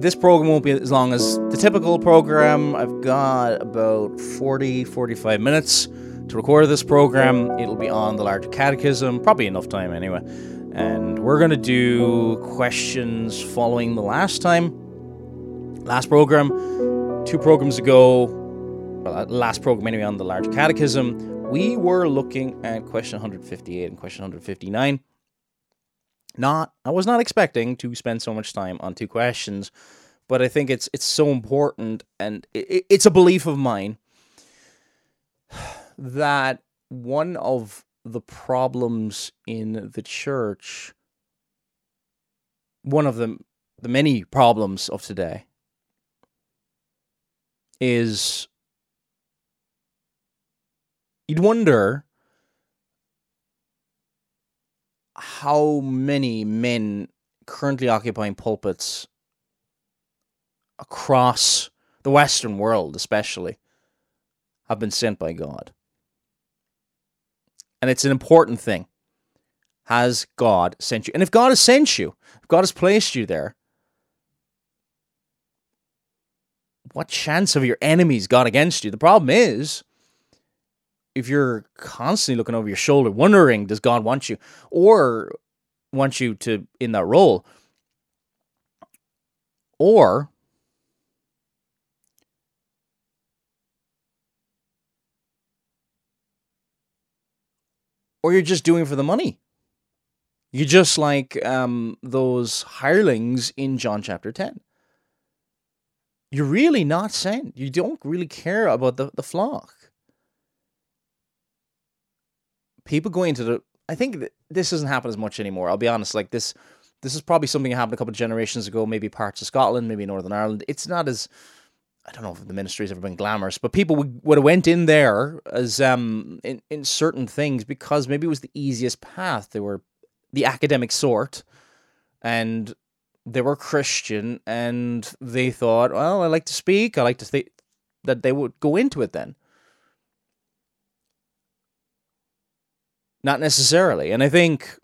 this program won't be as long as the typical program. I've got about 40, 45 minutes to record this program. It'll be on the larger catechism, probably enough time anyway. And we're going to do questions following the last time. Last program, two programs ago, well, uh, last program anyway on the large catechism we were looking at question 158 and question 159. Not, I was not expecting to spend so much time on two questions, but I think it's it's so important, and it, it's a belief of mine that one of the problems in the church, one of the the many problems of today, is you'd wonder how many men currently occupying pulpits across the Western world, especially, have been sent by God. And it's an important thing. Has God sent you? And if God has sent you, if God has placed you there, what chance have your enemies got against you? The problem is, if you're constantly looking over your shoulder, wondering, does God want you or want you to in that role? Or or you're just doing it for the money. You're just like um, those hirelings in John chapter 10. You're really not sent. You don't really care about the, the flock people going to the I think this doesn't happen as much anymore. I'll be honest. Like this, this is probably something that happened a couple of generations ago. Maybe parts of Scotland, maybe Northern Ireland. It's not as I don't know if the ministry's ever been glamorous, but people would, would have went in there as um in, in certain things because maybe it was the easiest path. They were the academic sort, and they were Christian, and they thought, well, I like to speak. I like to think that they would go into it then. Not necessarily. And I think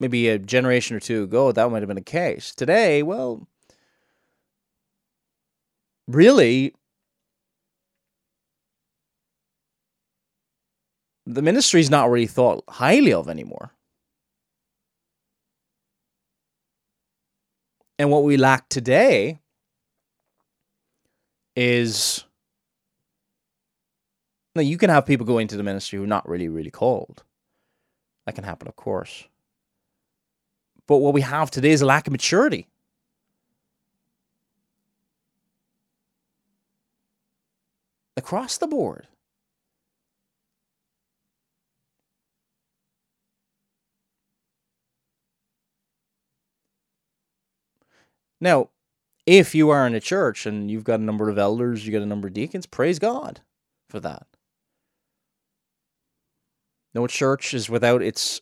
maybe a generation or two ago, that might have been the case. Today, well, really, the ministry is not really thought highly of anymore. And what we lack today is now you can have people go into the ministry who are not really, really called. That can happen, of course. But what we have today is a lack of maturity. Across the board. Now, if you are in a church and you've got a number of elders, you've got a number of deacons, praise God for that. No church is without its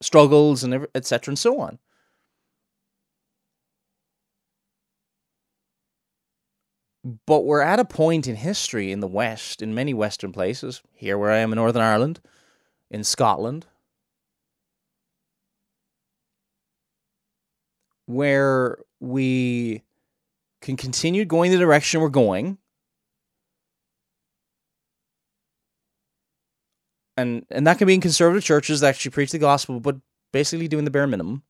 struggles and etc. and so on. But we're at a point in history in the West, in many Western places, here where I am in Northern Ireland, in Scotland, where we can continue going the direction we're going and and that can be in conservative churches that actually preach the gospel, but basically doing the bare minimum,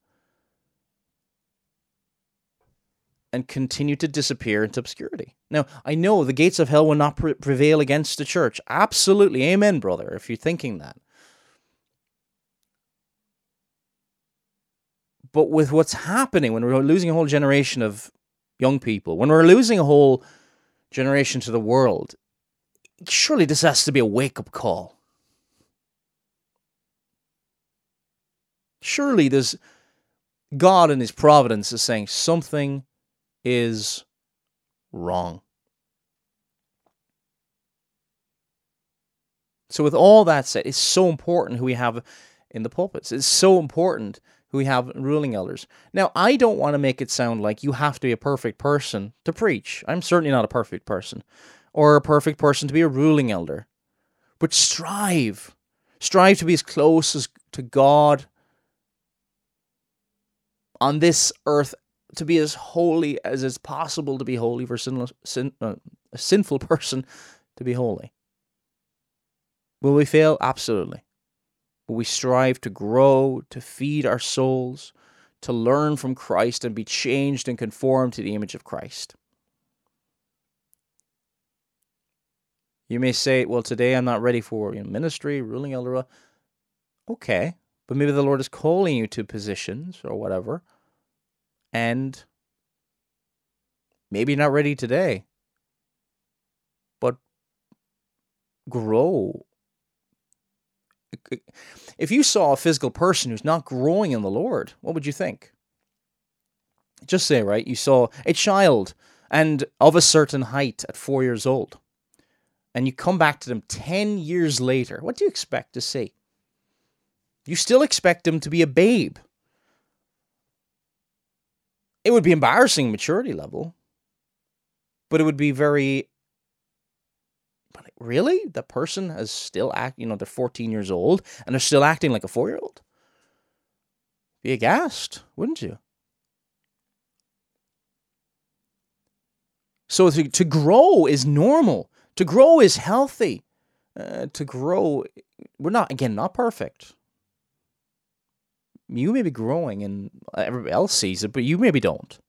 and continue to disappear into obscurity. Now, I know the gates of hell will not pre- prevail against the church. Absolutely, amen, brother. If you're thinking that. But with what's happening when we're losing a whole generation of young people, when we're losing a whole generation to the world, surely this has to be a wake up call. Surely this God in his providence is saying something is wrong. So, with all that said, it's so important who we have in the pulpits. It's so important who we have ruling elders. Now, I don't want to make it sound like you have to be a perfect person to preach. I'm certainly not a perfect person or a perfect person to be a ruling elder. But strive. Strive to be as close as to God on this earth, to be as holy as it's possible to be holy for sinless, sin, uh, a sinful person to be holy. Will we fail? Absolutely. Will we strive to grow, to feed our souls, to learn from Christ and be changed and conformed to the image of Christ. You may say, well, today I'm not ready for you know, ministry, ruling elder. Okay, but maybe the Lord is calling you to positions or whatever, and maybe not ready today, but grow if you saw a physical person who's not growing in the Lord, what would you think? Just say, right? You saw a child and of a certain height at four years old, and you come back to them 10 years later. What do you expect to see? You still expect them to be a babe. It would be embarrassing maturity level, but it would be very really? The person is still act, you know, they're 14 years old and they're still acting like a four year old? Be aghast, wouldn't you? So to, to grow is normal. To grow is healthy. Uh, to grow, we're not, again, not perfect. You may be growing and everybody else sees it, but you maybe don't.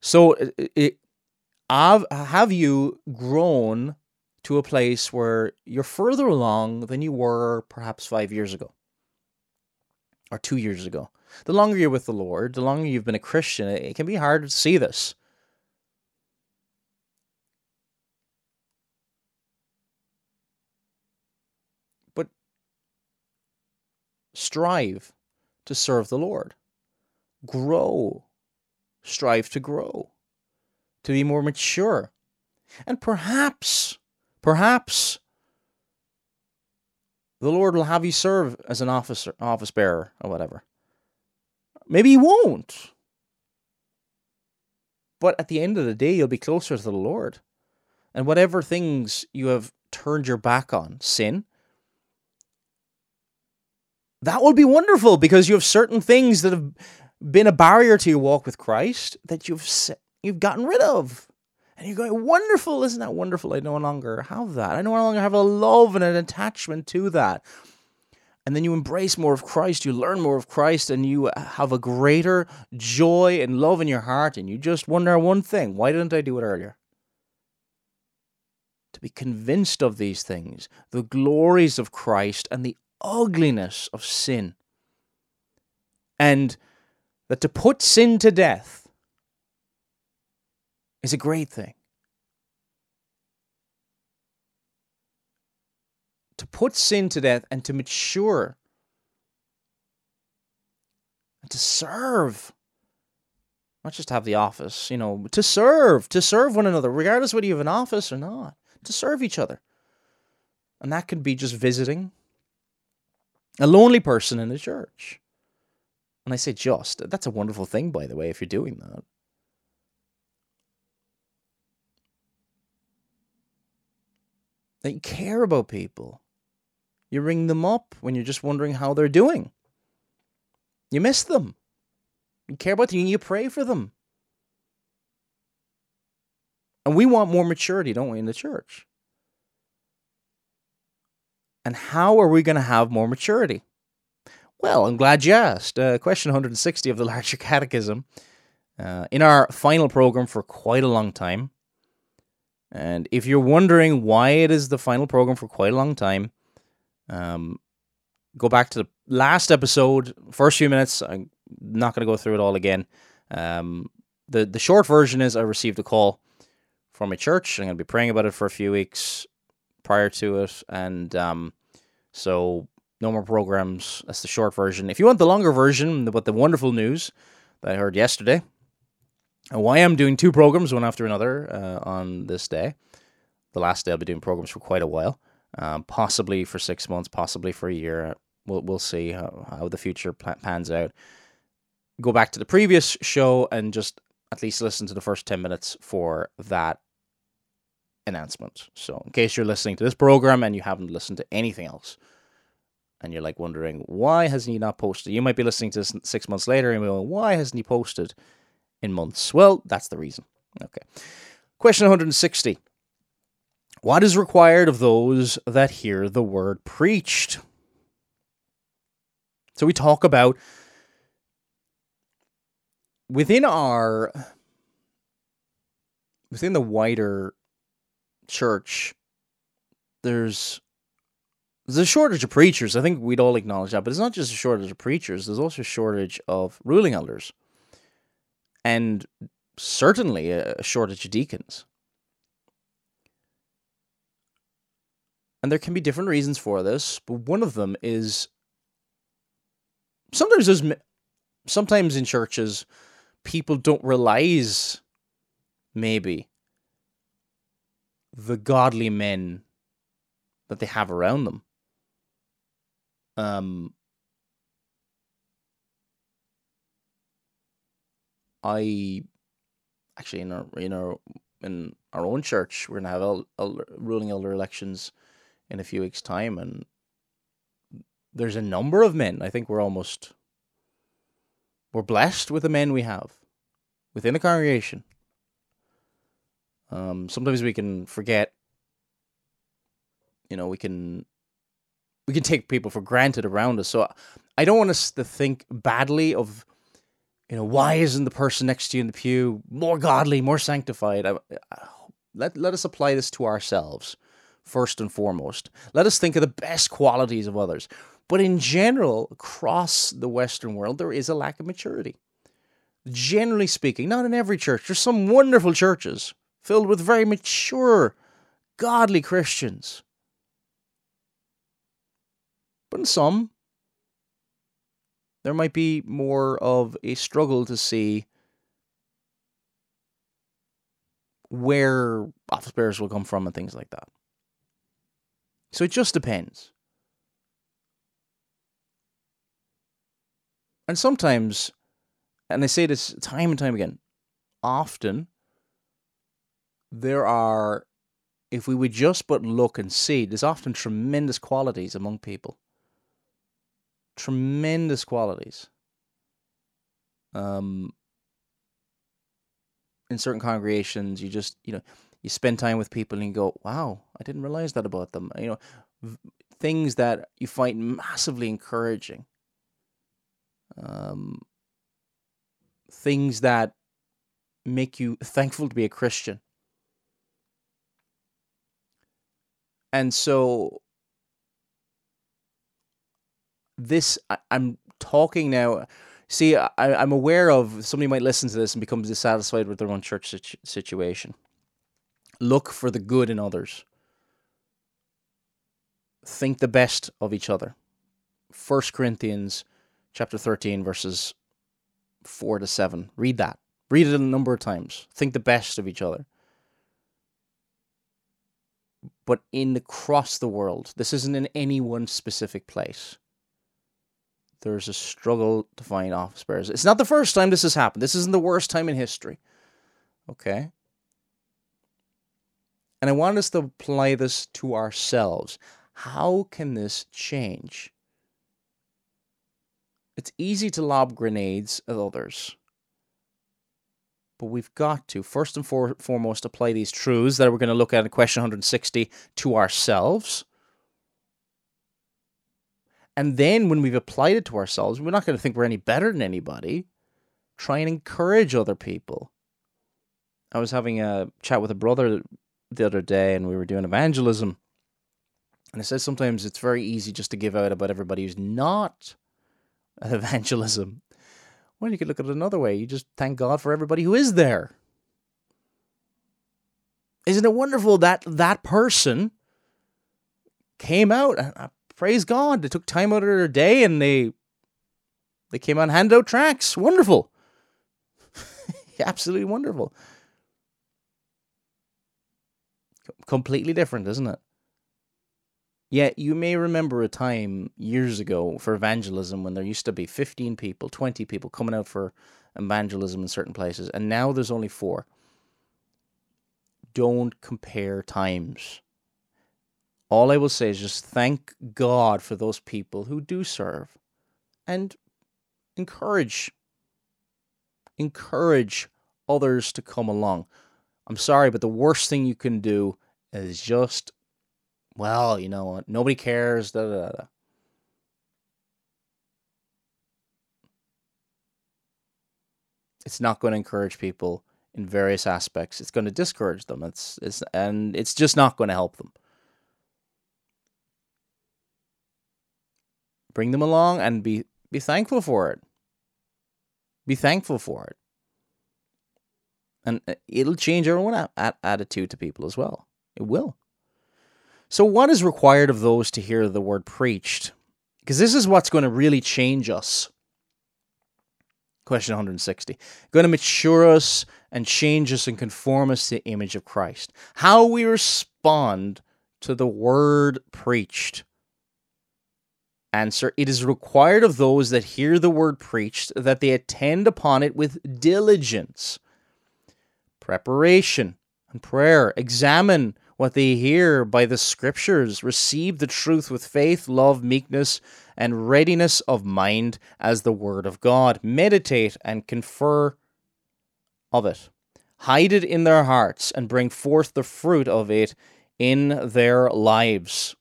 So it, have, have you grown to a place where you're further along than you were perhaps five years ago or two years ago. The longer you're with the Lord, the longer you've been a Christian, it can be hard to see this. But strive to serve the Lord. Grow. Strive to grow. To be more mature. And perhaps Perhaps the Lord will have you serve as an officer, office bearer or whatever. Maybe he won't. But at the end of the day, you'll be closer to the Lord. And whatever things you have turned your back on, sin, that will be wonderful because you have certain things that have been a barrier to your walk with Christ that you've you've gotten rid of. And you're going, wonderful, isn't that wonderful? I no longer have that. I no longer have a love and an attachment to that. And then you embrace more of Christ, you learn more of Christ, and you have a greater joy and love in your heart. And you just wonder one thing why didn't I do it earlier? To be convinced of these things, the glories of Christ and the ugliness of sin. And that to put sin to death is a great thing. To put sin to death and to mature and to serve. Not just have the office, you know, to serve, to serve one another, regardless whether you have an office or not, to serve each other. And that could be just visiting a lonely person in the church. And I say just, that's a wonderful thing, by the way, if you're doing that. that you care about people. You ring them up when you're just wondering how they're doing. You miss them. You care about them. You pray for them. And we want more maturity, don't we, in the church? And how are we going to have more maturity? Well, I'm glad you asked. Uh, question 160 of the Larger Catechism. Uh, in our final program for quite a long time, and if you're wondering why it is the final program for quite a long time, um, go back to the last episode, first few minutes. I'm not going to go through it all again. Um, the the short version is I received a call from a church. I'm going to be praying about it for a few weeks prior to it, and um, so no more programs. That's the short version. If you want the longer version, about the wonderful news that I heard yesterday, And why I'm doing two programs, one after another, uh, on this day. The last day I'll be doing programs for quite a while, um, possibly for six months, possibly for a year. We'll, we'll see how, how the future pans out. Go back to the previous show and just at least listen to the first 10 minutes for that announcement. So, in case you're listening to this program and you haven't listened to anything else, and you're like wondering why hasn't he not posted? You might be listening to this six months later and be going, why hasn't he posted in months? Well, that's the reason. Okay. Question 160. What is required of those that hear the word preached? So we talk about within our within the wider church there's there's a shortage of preachers. I think we'd all acknowledge that, but it's not just a shortage of preachers, there's also a shortage of ruling elders. And certainly a shortage of deacons. And there can be different reasons for this, but one of them is sometimes there's sometimes in churches people don't realize maybe the godly men that they have around them. Um, I actually in our in our in our own church we're gonna have el- el- ruling elder elections in a few weeks' time, and there's a number of men. I think we're almost we're blessed with the men we have within the congregation. Um, sometimes we can forget. You know, we can we can take people for granted around us. So I don't want us to think badly of, you know, why isn't the person next to you in the pew more godly, more sanctified? I, I, let let us apply this to ourselves first and foremost. Let us think of the best qualities of others. But in general, across the Western world, there is a lack of maturity. Generally speaking, not in every church. There's some wonderful churches filled with very mature, godly Christians. But in some, there might be more of a struggle to see where office bearers will come from and things like that. So it just depends. And sometimes, and I say this time and time again, often there are, if we would just but look and see, there's often tremendous qualities among people. Tremendous qualities. Um, in certain congregations, you just, you know, you spend time with people and you go, wow, I didn't realize that about them. You know, v- things that you find massively encouraging. Um, things that make you thankful to be a Christian. And so, this, I, am talking now. See, I, I'm aware of somebody might listen to this and become dissatisfied with their own church situ- situation look for the good in others. Think the best of each other. 1 Corinthians chapter 13 verses 4 to 7. Read that. Read it a number of times. Think the best of each other. But in across the world, this isn't in any one specific place. There's a struggle to find office bearers. It's not the first time this has happened. This isn't the worst time in history. Okay? And I want us to apply this to ourselves. How can this change? It's easy to lob grenades at others. But we've got to, first and for- foremost, apply these truths that we're going to look at in question 160 to ourselves. And then when we've applied it to ourselves, we're not going to think we're any better than anybody. Try and encourage other people. I was having a chat with a brother the other day and we were doing evangelism. And I said sometimes it's very easy just to give out about everybody who's not evangelism. Well, you could look at it another way. You just thank God for everybody who is there. Isn't it wonderful that that person came out? Uh, praise God. They took time out of their day and they they came on handout tracts. Wonderful. absolutely wonderful. Completely different, isn't it? Yet you may remember a time years ago for evangelism when there used to be 15 people, 20 people coming out for evangelism in certain places, and now there's only four. Don't compare times. All I will say is just thank God for those people who do serve and encourage encourage others to come along. I'm sorry, but the worst thing you can do is just well, you know what? Nobody cares. Da, da, da. It's not going to encourage people in various aspects. It's going to discourage them. It's, it's and it's just not going to help them. Bring them along and be be thankful for it. Be thankful for it. And uh, it'll change a- attitude to people as well. It will. So, what is required of those to hear the word preached? Because this is what's going to really change us. Question 160. Going to mature us and change us and conform us to the image of Christ. How we respond to the word preached. Answer It is required of those that hear the word preached that they attend upon it with diligence, preparation, and prayer. Examine what they hear by the scriptures, receive the truth with faith, love, meekness, and readiness of mind as the word of God. Meditate and confer of it. Hide it in their hearts and bring forth the fruit of it in their lives.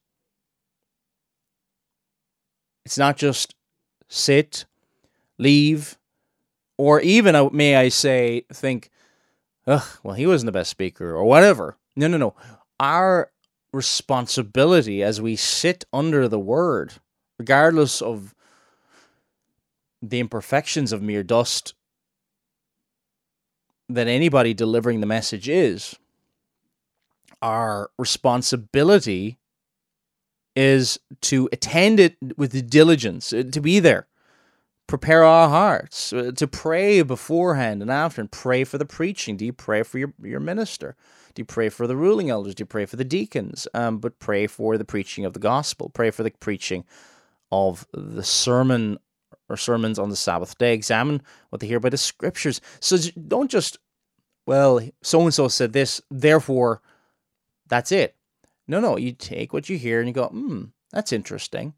It's not just sit, leave, or even, uh, may I say, think, ugh, well, he wasn't the best speaker, or whatever. No, no, no our responsibility as we sit under the word, regardless of the imperfections of mere dust that anybody delivering the message is, our responsibility is to attend it with diligence, uh, to be there, prepare our hearts, uh, to pray beforehand and after, and pray for the preaching. Do you pray for your, your minister? Do you pray for the ruling elders? Do you pray for the deacons? Um, but pray for the preaching of the gospel. Pray for the preaching of the sermon or sermons on the Sabbath day. Examine what they hear by the scriptures. So don't just, well, so and so said this, therefore that's it. No, no, you take what you hear and you go, hmm, that's interesting.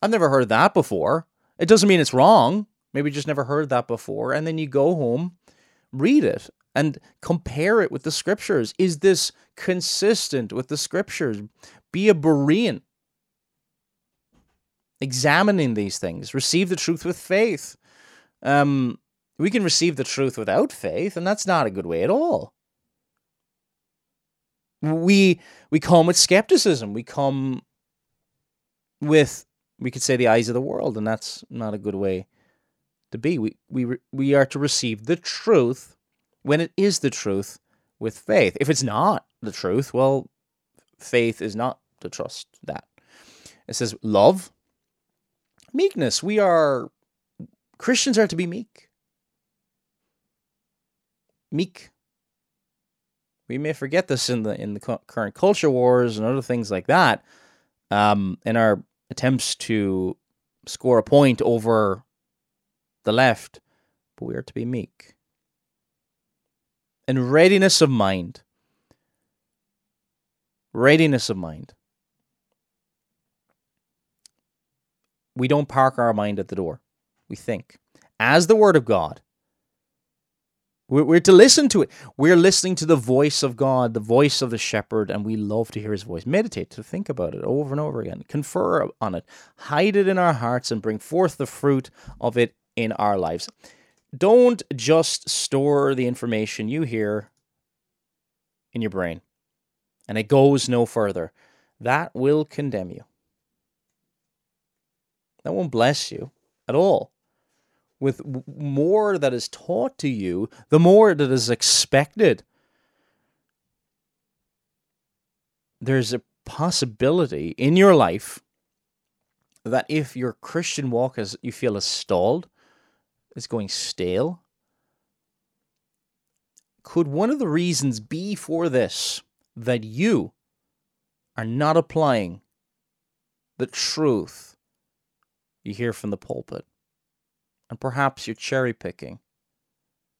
I've never heard that before. It doesn't mean it's wrong. Maybe you just never heard that before. And then you go home, read it, and compare it with the scriptures. Is this consistent with the scriptures? Be a Berean. Examining these things. Receive the truth with faith. Um, we can receive the truth without faith, and that's not a good way at all. We we come with skepticism. We come with we could say the eyes of the world, and that's not a good way to be. We we we are to receive the truth when it is the truth with faith. If it's not the truth, well, faith is not to trust that. It says love, meekness. We are Christians are to be meek. Meek. We may forget this in the in the current culture wars and other things like that. Um, in our attempts to score a point over the left, but we are to be meek and readiness of mind. Readiness of mind. We don't park our mind at the door. We think. As the Word of God, we're, to listen to it. We're listening to the voice of God, the voice of the shepherd, and we love to hear his voice. Meditate, to think about it over and over again. Confer on it. Hide it in our hearts and bring forth the fruit of it in our lives don't just store the information you hear in your brain and it goes no further. That will condemn you. That won't bless you at all. With more that is taught to you, the more that is expected, there's a possibility in your life that if your Christian walk is you feel is stalled, is going stale, could one of the reasons be for this that you are not applying the truth you hear from the pulpit? And perhaps you're cherry picking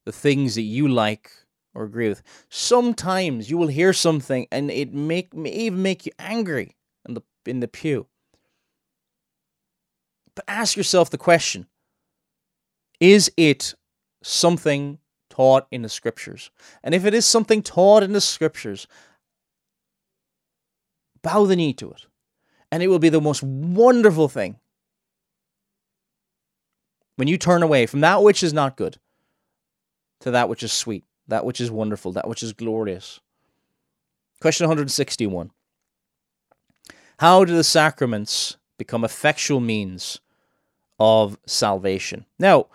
the things that you like or agree with. Sometimes you will hear something and it make may even make you angry in the in the pew. But ask yourself the question: Is it something taught in the scriptures? And if it is something taught in the scriptures, bow the knee to it, and it will be the most wonderful thing when you turn away from that which is not good to that which is sweet that which is wonderful, that which is glorious. Question 161 How do the sacraments become effectual means of salvation? Now,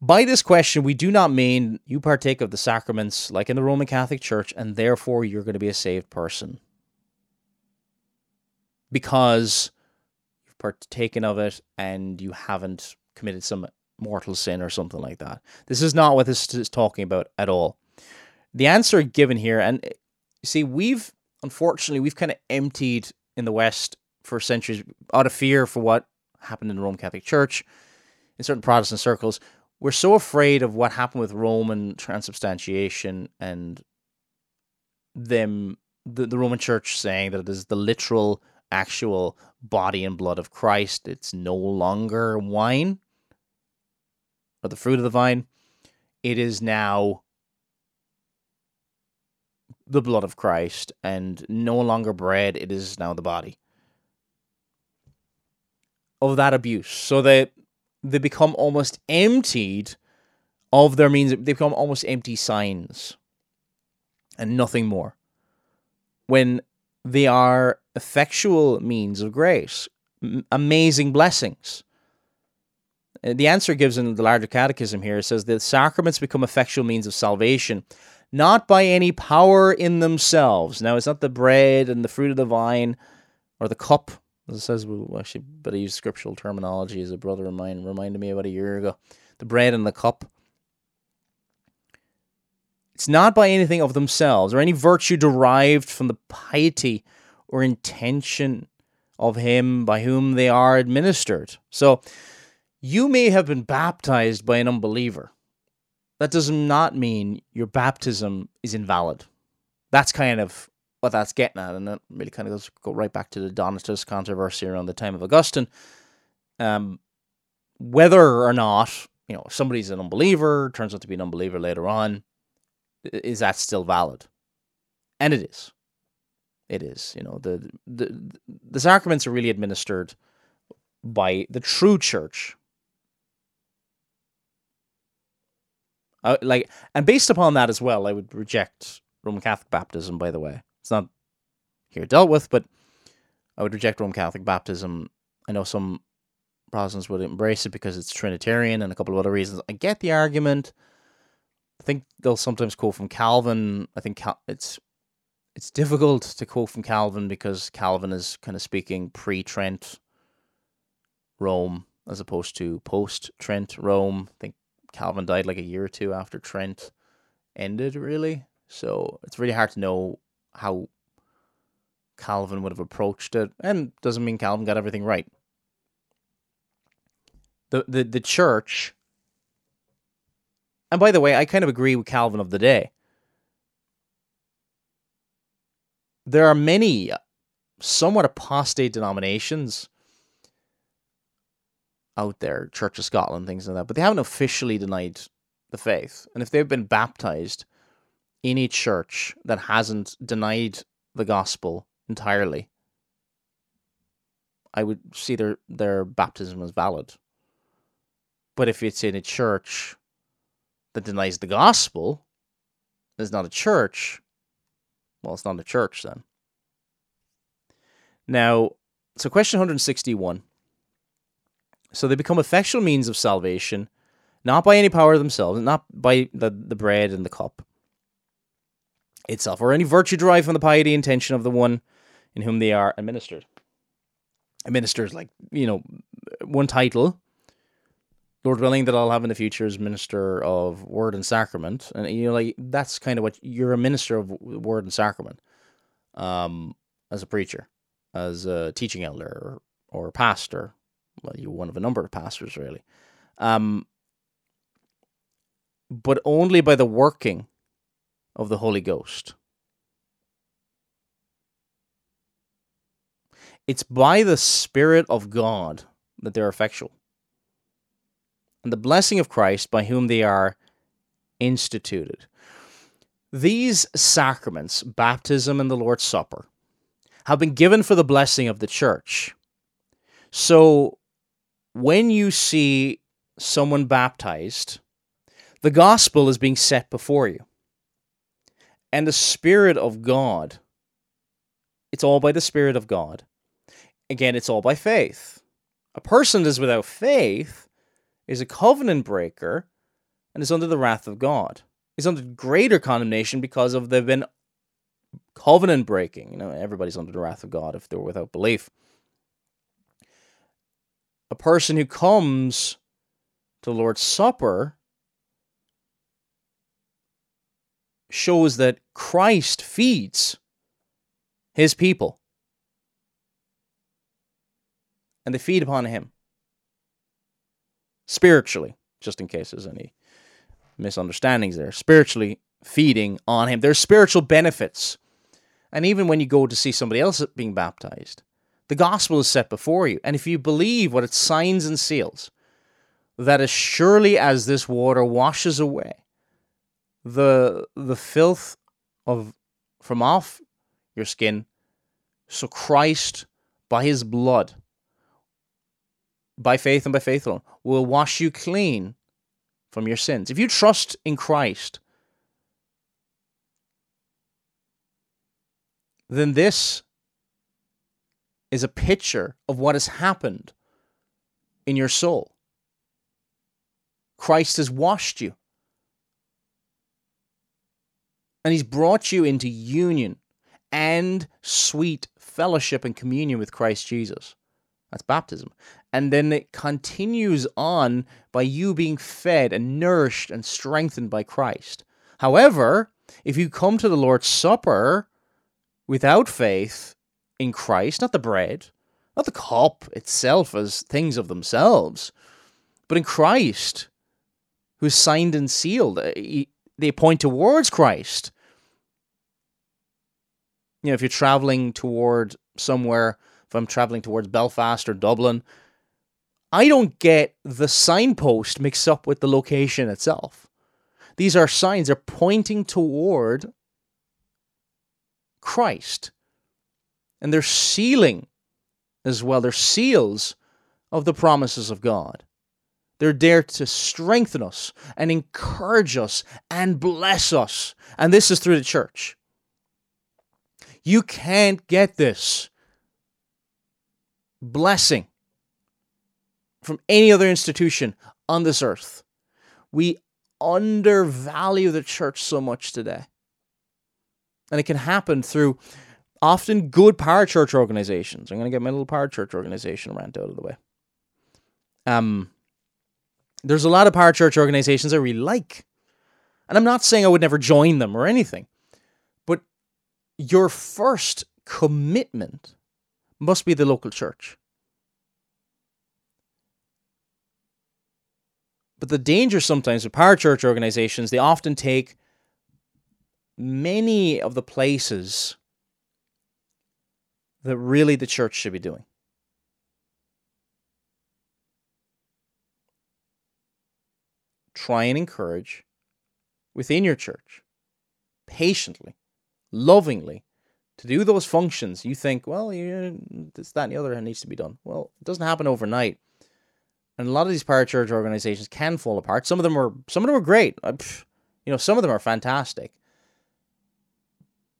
by this question, we do not mean you partake of the sacraments like in the Roman Catholic Church and therefore you're going to be a saved person. Because you've partaken of it and you haven't committed some mortal sin or something like that. This is not what this is talking about at all. The answer given here, and you see, we've unfortunately we've kind of emptied in the West for centuries out of fear for what happened in the Roman Catholic Church, in certain Protestant circles. We're so afraid of what happened with Roman transubstantiation and them the, the Roman Church saying that it is the literal, actual body and blood of Christ. It's no longer wine the fruit of the vine, it is now the blood of Christ and no longer bread, it is now the body of that abuse. So that they become almost emptied of their means, they become almost empty signs and nothing more. When they are effectual means of grace, amazing blessings. Uh, the answer gives in the larger catechism here It says the sacraments become effectual means of salvation, not by any power in themselves. Now, it's not the bread and the fruit of the vine or the cup. As it says, well, actually, but I use scriptural terminology as a brother of mine reminded me about a year ago. The bread and the cup. It's not by anything of themselves or any virtue derived from the piety or intention of him by whom they are administered. So, you may have been baptized by an unbeliever. That does not mean your baptism is invalid. That's kind of what that's getting at, and that really kind of goes go right back to the Donatist controversy around the time of Augustine. Um, whether or not you know somebody's an unbeliever, turns out to be an unbeliever later on, is that still valid? And it is. It is. You know the the the sacraments are really administered by the true church, Like, and based upon that as well, I would reject Roman Catholic baptism. By the way, it's not here dealt with, but I would reject Roman Catholic baptism. I know some Protestants would embrace it because it's Trinitarian and a couple of other reasons. I get the argument. I think they'll sometimes quote from Calvin. I think Cal- it's it's difficult to quote from Calvin because Calvin is kind of speaking pre-Trent Rome as opposed to post-Trent Rome. I think Calvin died like a year or two after Trent ended, really. So it's really hard to know how Calvin would have approached it, and doesn't mean Calvin got everything right. The the the church, and by the way, I kind of agree with Calvin of the day. There are many uh, somewhat apostate denominations out there, Church of Scotland, things like that, but they haven't officially denied the faith. And if they've been baptized in a church that hasn't denied the gospel entirely, I would see their their baptism as valid. But if it's in a church that denies the gospel, it's not a church. Well, it's not a church then. Now, so question 161 so they become effectual means of salvation, not by any power themselves, not by the, the bread and the cup itself, or any virtue derived from the piety intention of the one in whom they are administered. Administered, like, you know, one title Lord willing, that I'll have in the future is minister of Word and Sacrament, and you know, like that's kind of what you're a minister of Word and Sacrament, um, as a preacher, as a teaching elder or, or pastor. Well, you're one of a number of pastors, really, um, but only by the working of the Holy Ghost. It's by the Spirit of God that they're effectual. And the blessing of Christ by whom they are instituted. These sacraments, baptism and the Lord's Supper, have been given for the blessing of the church. So when you see someone baptized, the gospel is being set before you. And the Spirit of God, it's all by the Spirit of God, again, it's all by faith. A person that is without faith is a covenant breaker and is under the wrath of God. He's under greater condemnation because of they've been covenant breaking. You know, everybody's under the wrath of God if they're without belief. A person who comes to the Lord's Supper shows that Christ feeds his people. and they feed upon him spiritually, just in case there's any misunderstandings there. Spiritually feeding on him. There's spiritual benefits. And even when you go to see somebody else being baptized, the gospel is set before you. And if you believe what it signs and seals, that as surely as this water washes away the the filth of from off your skin, so Christ by his blood by faith and by faith alone, will wash you clean from your sins. If you trust in Christ, then this is a picture of what has happened in your soul. Christ has washed you. And he's brought you into union and sweet fellowship and communion with Christ Jesus. That's baptism. And then it continues on by you being fed and nourished and strengthened by Christ. However, if you come to the Lord's Supper without faith in Christ, not the bread, not the cup itself as things of themselves, but in Christ, who's signed and sealed, uh, they point towards Christ. You know, if you're traveling toward somewhere if I'm traveling towards Belfast or Dublin, I don't get the signpost mixed up with the location itself. These are signs, they're pointing toward Christ. And they're sealing as well, they're seals of the promises of God. They're there to strengthen us and encourage us and bless us. And this is through the church. You can't get this blessing from any other institution on this earth. We undervalue the church so much today. And it can happen through often good parachurch organizations. I'm going to get my little parachurch organization rant out of the way. Um, there's a lot of parachurch organizations I really like. And I'm not saying I would never join them or anything. But your first commitment must be the local church. But the danger sometimes with parachurch organizations, they often take many of the places that really the church should be doing. Try and encourage within your church, patiently, lovingly, to do those functions, you think, well, yeah, this, that, and the other needs to be done. Well, it doesn't happen overnight. And a lot of these parachurch organizations can fall apart. Some of them are some of them are great. You know, some of them are fantastic.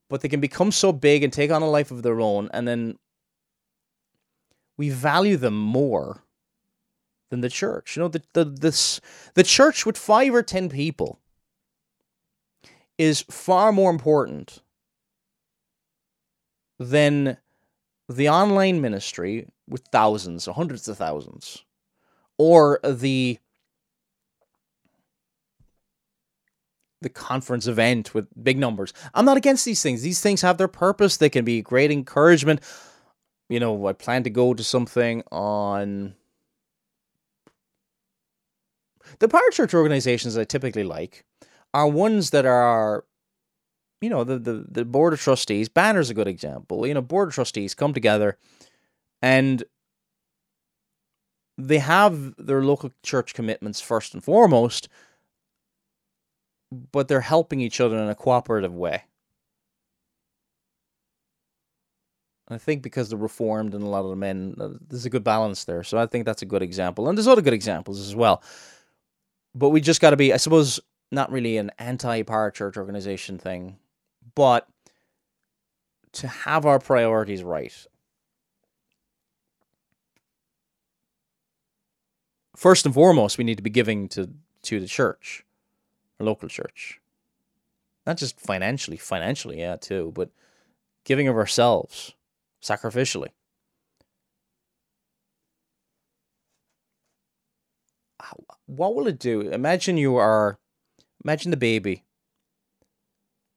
But they can become so big and take on a life of their own, and then we value them more than the church. You know, the the this the church with five or ten people is far more important than the online ministry with thousands or hundreds of thousands, or the the conference event with big numbers. I'm not against these things. These things have their purpose. They can be great encouragement. You know, I plan to go to something on the parachurch organizations I typically like are ones that are you know the, the the board of trustees banner's a good example you know board of trustees come together and they have their local church commitments first and foremost but they're helping each other in a cooperative way I think because they're reformed and a lot of the men, uh, there's a good balance there. So I think that's a good example. And there's other good examples as well. But we just got to be, I suppose, not really an anti parachurch organization thing, but to have our priorities right. First and foremost, we need to be giving to, to the church, our local church. Not just financially, financially, yeah, too, but giving of ourselves sacrificially. What will it do? Imagine you are, imagine the baby.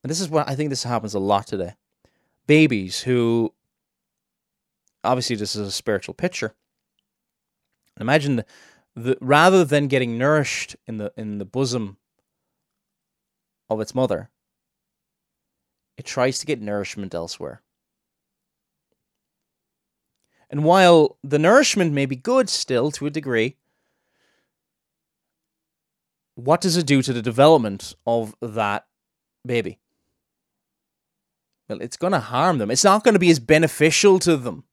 And this is what I think this happens a lot today. Babies who, obviously, this is a spiritual picture. Imagine the, the rather than getting nourished in the in the bosom of its mother, it tries to get nourishment elsewhere. And while the nourishment may be good still to a degree, what does it do to the development of that baby? Well, it's going to harm them. It's not going to be as beneficial to them.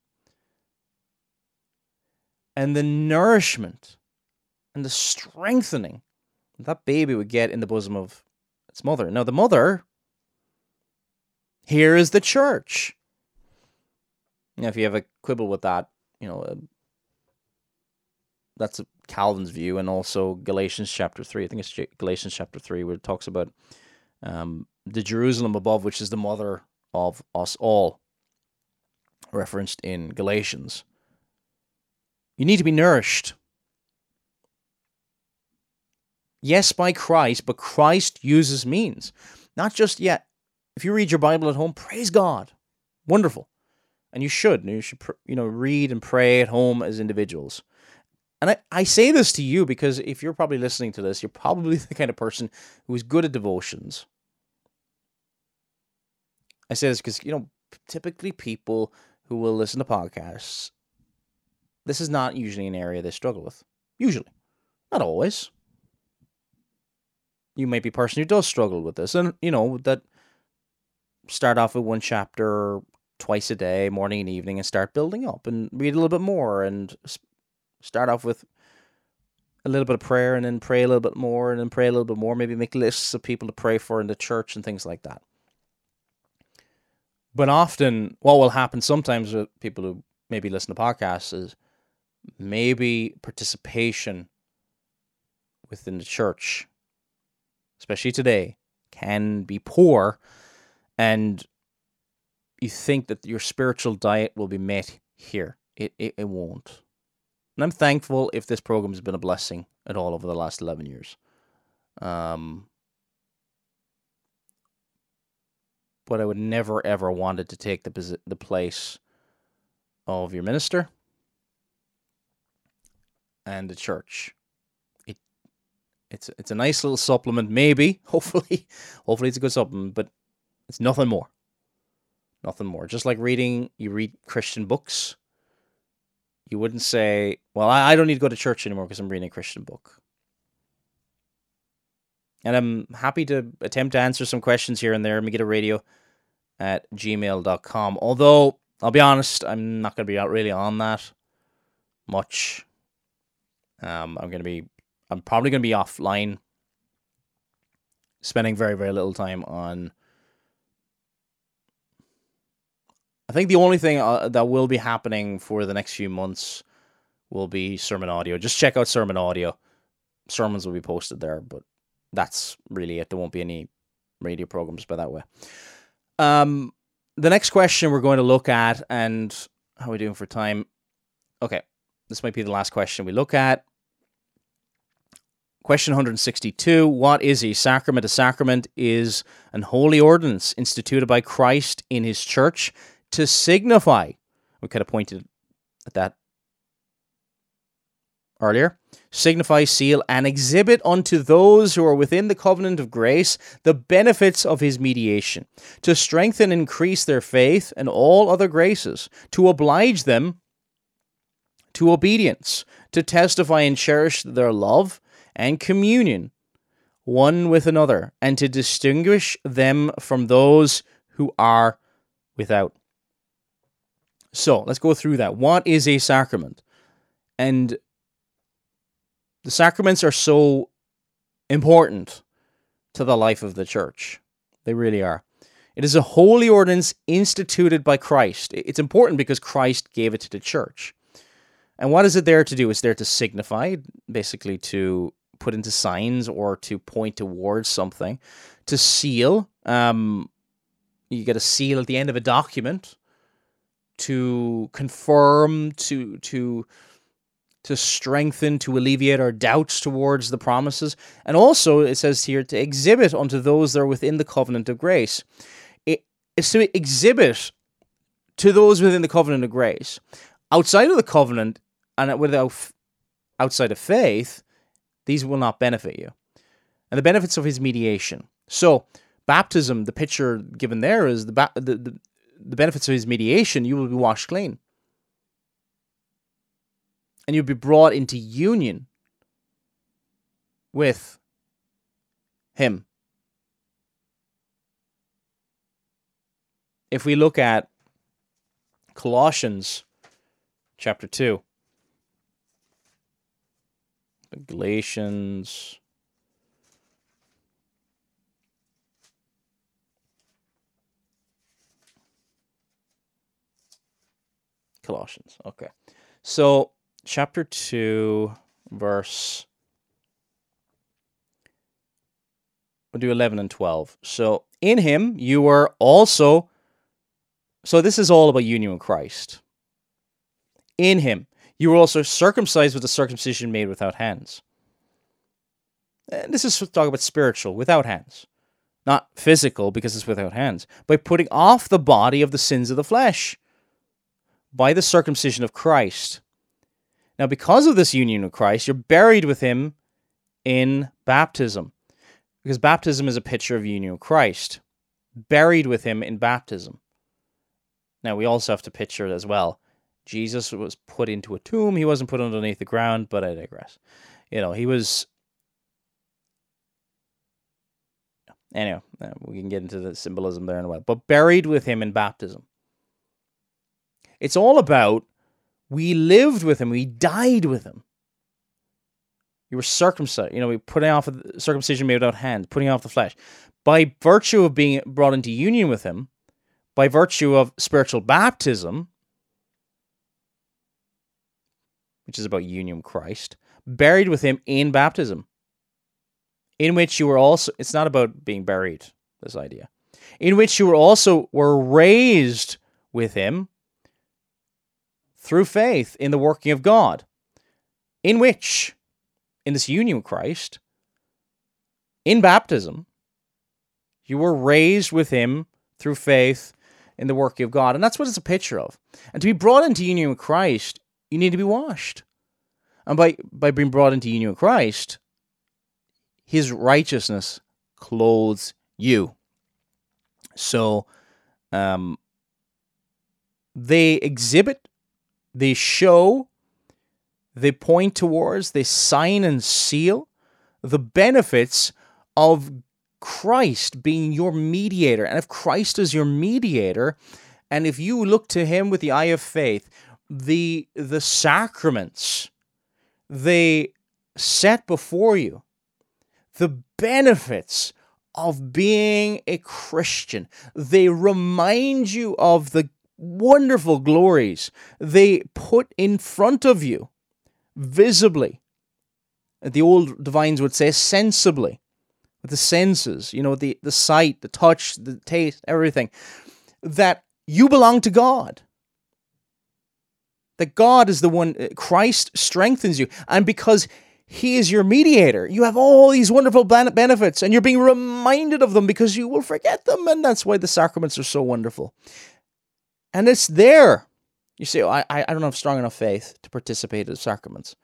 And the nourishment and the strengthening that baby would get in the bosom of its mother. Now, the mother here is the church. Now, if you have a quibble with that, you know, uh, that's Calvin's view, and also Galatians chapter three. I think it's Galatians chapter three where it talks about um, the Jerusalem above, which is the mother of us all, referenced in Galatians. You need to be nourished. Yes, by Christ, but Christ uses means. Not just yet. If you read your Bible at home, praise God. Wonderful and you should. You should, you know, read and pray at home as individuals. And I, I say this to you because if you're probably listening to this, you're probably the kind of person who is good at devotions. I say this because, you know, typically people who will listen to podcasts, this is not usually an area they struggle with. Usually. Not always. You might be a person who does struggle with this. And, you know, that start off with one chapter twice a day, morning and evening, and start building up and read a little bit more and start off with a little bit of prayer and then pray a little bit more and then pray a little bit more. Maybe make lists of people to pray for in the church and things like that. But often, what will happen sometimes with people who maybe listen to podcasts is maybe participation within the church, especially today, can be poor. And you think that your spiritual diet will be met here. It, it, it won't. And I'm thankful if this program has been a blessing at all over the last 11 years. Um, but I would never ever wanted to take the the place of your minister and the church. It it's it's a nice little supplement, maybe. Hopefully, hopefully it's a good supplement, but it's nothing more. Nothing more. Just like reading, you read Christian books. You wouldn't say, well, I, I don't need to go to church anymore because I'm reading a Christian book. And I'm happy to attempt to answer some questions here and there. Megiddo Radio at gmail.com. Although, I'll be honest, I'm not going to be out really on that much. Um, I'm going to be, I'm probably going to be offline, spending very, very little time on I think the only thing uh, that will be happening for the next few months will be SermonAudio. Just check out SermonAudio. Sermons will be posted there, but that's really it. There won't be any radio programs by that way. Um, the next question we're going to look at, and how are we doing for time? Okay, this might be the last question we look at. Question 162 What is a sacrament? A sacrament is an holy ordinance instituted by Christ in his church to signify. We kind of pointed at that earlier. Signify, seal, and exhibit unto those who are within the covenant of grace the benefits of his mediation, to strengthen and increase their faith and all other graces, to oblige them to obedience, to testify and cherish their love and communion one with another, and to distinguish them from those who are without. So let's go through that. What is a sacrament? And the sacraments are so important to the life of the church. They really are. It is a holy ordinance instituted by Christ. It's important because Christ gave it to the church. And what is it there to do? It's there to signify, basically to put into signs or to point towards something. To seal, um, you get a seal at the end of a document. To confirm, to to to strengthen, to alleviate our doubts towards the promises, and also it says here to exhibit unto those that are within the covenant of grace. It is to exhibit to those within the covenant of grace. Outside of the covenant and without outside of faith, these will not benefit you. And the benefits of his mediation. So, baptism, the picture given there is the, ba- the, the, the benefits of his mediation, you will be washed clean. And you'll be brought into union with him. If we look at Colossians chapter 2, Galatians. Colossians. Okay. So, chapter 2, verse. We'll do 11 and 12. So, in him you were also. So, this is all about union with Christ. In him you were also circumcised with a circumcision made without hands. And this is talk about spiritual, without hands. Not physical, because it's without hands. By putting off the body of the sins of the flesh. By the circumcision of Christ. Now, because of this union with Christ, you're buried with him in baptism. Because baptism is a picture of union with Christ. Buried with him in baptism. Now, we also have to picture as well Jesus was put into a tomb. He wasn't put underneath the ground, but I digress. You know, he was. Anyway, uh, we can get into the symbolism there in a while. But buried with him in baptism. It's all about we lived with him, we died with him. You were circumcised. You know, we putting off circumcision made without hands, putting off the flesh. By virtue of being brought into union with him, by virtue of spiritual baptism, which is about union with Christ, buried with him in baptism, in which you were also, it's not about being buried, this idea, in which you were also were raised with him through faith in the working of God, in which, in this union with Christ, in baptism, you were raised with him through faith in the working of God. And that's what it's a picture of. And to be brought into union with Christ you need to be washed. And by, by being brought into union with Christ, his righteousness clothes you. So um, they exhibit, they show, they point towards, they sign and seal the benefits of Christ being your mediator. And if Christ is your mediator, and if you look to him with the eye of faith, the the sacraments they set before you the benefits of being a Christian. They remind you of the wonderful glories they put in front of you visibly. The old divines would say sensibly, with the senses, you know, the, the sight, the touch, the taste, everything, that you belong to God that God is the one, uh, Christ strengthens you. And because He is your mediator. You have all these wonderful benefits, and you're being reminded of them because you will forget them. And that's why the sacraments are so wonderful. And it's there. You say, oh, I, I don't have strong enough faith to participate in the sacraments.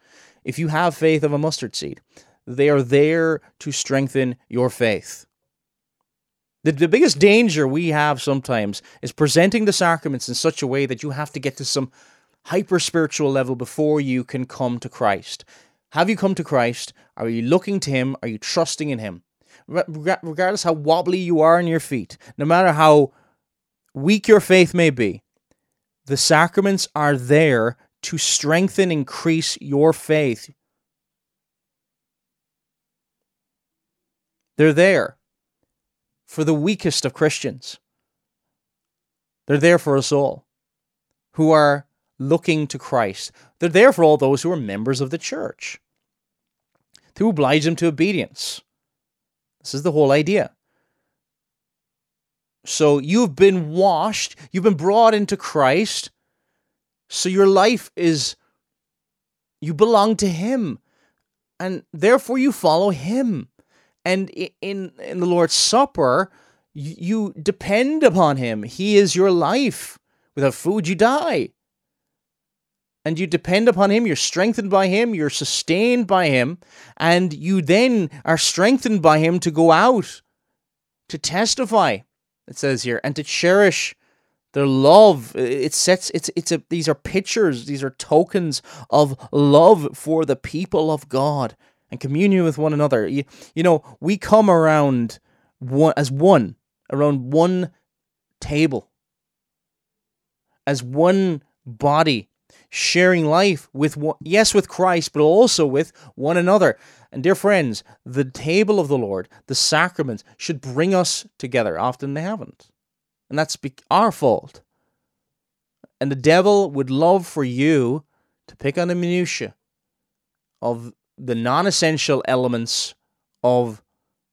If you have faith of a mustard seed, they are there to strengthen your faith. The, the biggest danger we have sometimes is presenting the sacraments in such a way that you have to get to some hyper spiritual level before you can come to Christ. Have you come to Christ? Are you looking to Him? Are you trusting in Him? regardless how wobbly you are in your feet, no matter how weak your faith may be, the sacraments are there to strengthen, increase your faith. They're there for the weakest of Christians. They're there for us all who are looking to Christ. They're there for all those who are members of the church to oblige them to obedience. This is the whole idea. So you've been washed, you've been brought into Christ. So your life is, you belong to Him. And therefore you follow Him. And in, in the Lord's Supper, you depend upon Him. He is your life. Without food, you die and you depend upon him, you're strengthened by him, you're sustained by him, and you then are strengthened by him to go out to testify, it says here, and to cherish their love. It sets it's it's a these are pictures, these are tokens of love for the people of God and communion with one another. You, you know, we come around one as one, around one table, as one body sharing life with yes with Christ but also with one another. And dear friends, the table of the Lord, the sacraments should bring us together. Often they haven't. And that's our fault. And the devil would love for you to pick on the minutiae of the non essential elements of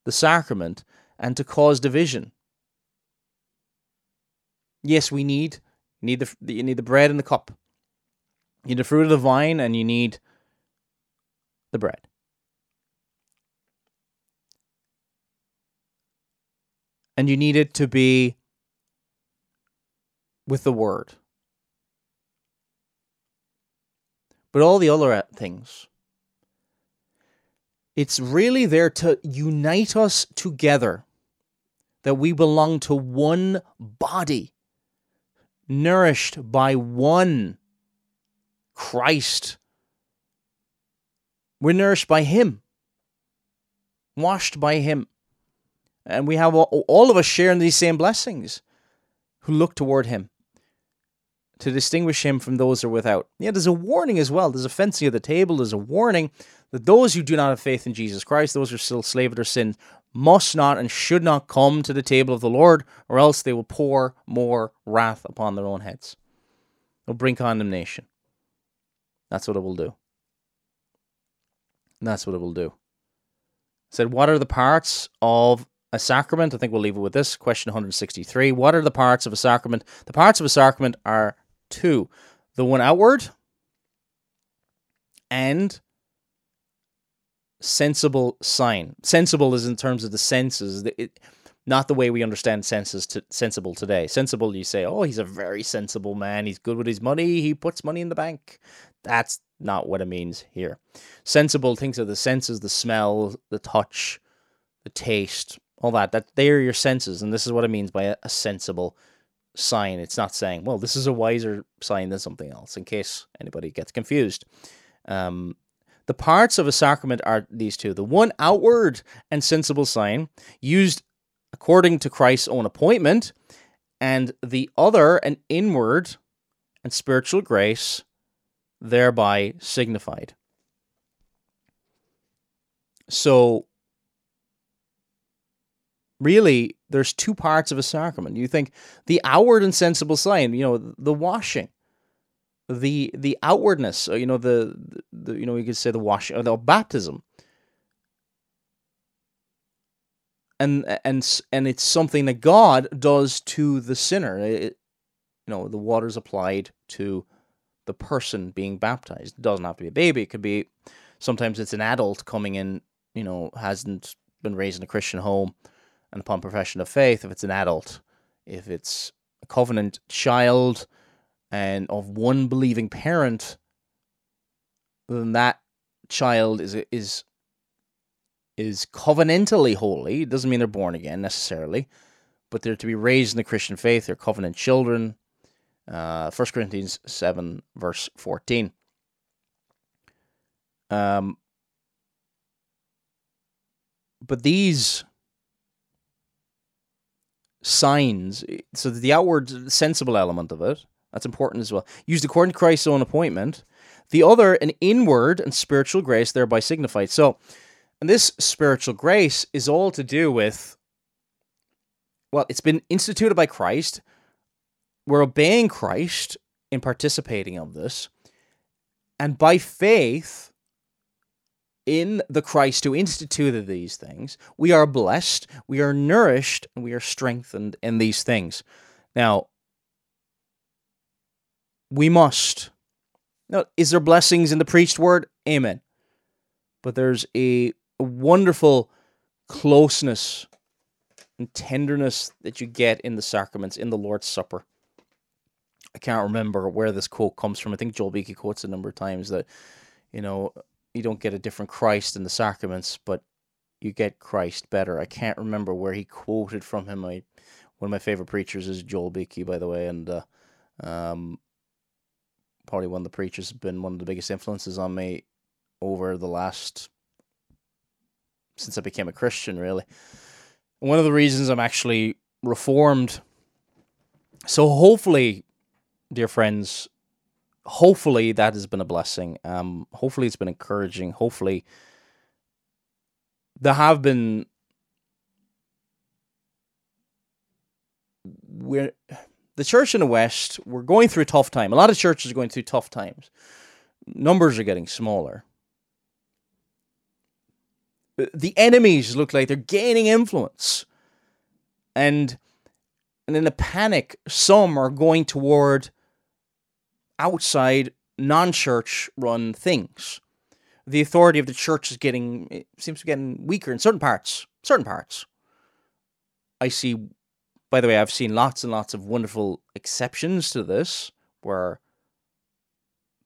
the sacrament and to cause division. Yes, we need need the you need the bread and the cup. You need the fruit of the vine and you need the bread. And you need it to be with the word. But all the other things, it's really there to unite us together, that we belong to one body, nourished by one Christ. We're nourished by Him, washed by Him. And we have all, all of us sharing these same blessings who look toward Him to distinguish Him from those who are without. Yeah, there's a warning as well. There's a fencing of the table. There's a warning that those who do not have faith in Jesus Christ, those who are still slave to their sin, must not and should not come to the table of the Lord, or else they will pour more wrath upon their own heads. They'll bring condemnation. That's what it will do. That's what it will do. I said, what are the parts of a sacrament? I think we'll leave it with this. Question 163. What are the parts of a sacrament? The parts of a sacrament are two the one outward and sensible sign. Sensible is in terms of the senses. It, not the way we understand senses to, sensible today. Sensible, you say, oh, he's a very sensible man. He's good with his money. He puts money in the bank. That's not what it means here. Sensible thinks of the senses, the smell, the touch, the taste, all that. That they are your senses, and this is what it means by a, a sensible sign. It's not saying, well, this is a wiser sign than something else, in case anybody gets confused. Um, the parts of a sacrament are these two the one outward and sensible sign, used according to Christ's own appointment, and the other an inward and spiritual grace, thereby signified. So, really, there's two parts of a sacrament. You think the outward and sensible sign, you know, the washing, the the outwardness, uh, you know, the, the you know, you could say the washing, or uh, the baptism and and and it's something that God does to the sinner. It, you know, the water's applied to the person being baptized. It doesn't have to be a baby. It could be Sometimes it's an adult coming in, you know, hasn't been raised in a Christian home and upon profession of faith, if it's an adult, if it's a covenant child and of one believing parent, then that child is is is covenantally holy. It doesn't mean they're born again necessarily, but they're to be raised in the Christian faith. They're covenant children. Uh, 1 Corinthians 7, verse 14. Um, but these signs, so the outward sensible element of it, that's important as well. Used according to Christ's own appointment. The other, an inward and spiritual grace, thereby signified. So, and this spiritual grace is all to do with, well, it's been instituted by Christ. We're obeying Christ in participating of this. And by faith in the Christ who instituted these things, we are blessed, we are nourished, and we are strengthened in these things. Now, we must. Now, is there blessings in the preached word? Amen. But there's a a wonderful closeness and tenderness that you get in the sacraments, in the Lord's Supper. I can't remember where this quote comes from. I think Joel Beeke quotes a number of times that, you know, you don't get a different Christ in the sacraments, but you get Christ better. I can't remember where he quoted from him. I, one of my favorite preachers is Joel Beeke, by the way, and uh, um, probably one of the preachers has been one of the biggest influences on me over the last since I became a Christian, really. One of the reasons I'm actually reformed. So hopefully, dear friends, hopefully that has been a blessing. Um, hopefully it's been encouraging. Hopefully there have been we're the church in the West, we're going through a tough time. A lot of churches are going through tough times. Numbers are getting smaller the enemies look like they're gaining influence. And and in a panic, some are going toward outside non-church run things. The authority of the church is getting it seems to be getting weaker in certain parts. Certain parts. I see by the way, I've seen lots and lots of wonderful exceptions to this where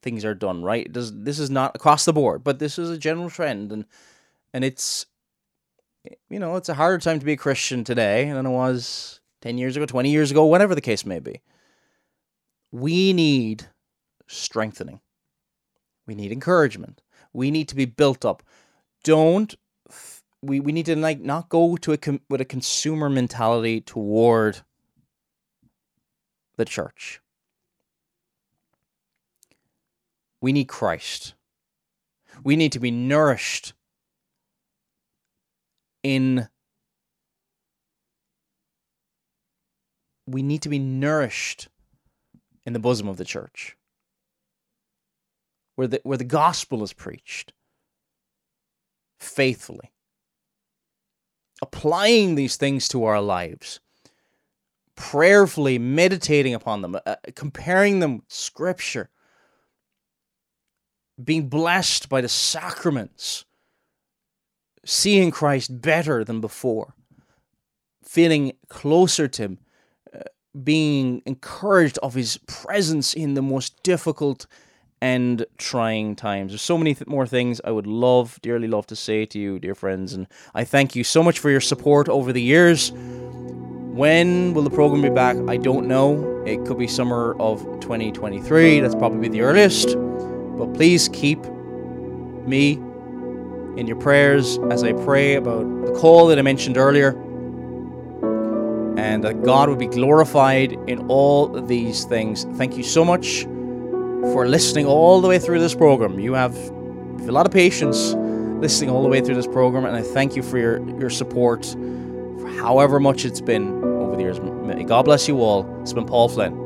things are done right. Does this is not across the board, but this is a general trend and and it's you know it's a harder time to be a Christian today than it was ten years ago, twenty years ago, whatever the case may be. We need strengthening. We need encouragement. We need to be built up. Don't we, we need to like not go to a with a consumer mentality toward the church. We need Christ. We need to be nourished in we need to be nourished in the bosom of the church where the where the gospel is preached faithfully applying these things to our lives prayerfully meditating upon them uh, comparing them with scripture being blessed by the sacraments seeing Christ better than before, feeling closer to Him, uh, being encouraged of His presence in the most difficult and trying times. There's so many th- more things I would love, dearly love to say to you, dear friends, and I thank you so much for your support over the years. When will the program be back? I don't know. It could be summer of 2023. That's probably the earliest. But please keep me in your prayers as I pray about the call that I mentioned earlier, and that God would be glorified in all these things. Thank you so much for listening all the way through this program. You have, a lot of patience listening all the way through this program, and I thank you for your, your support for however much it's been over the years. God bless you all. It's been Paul Flynn.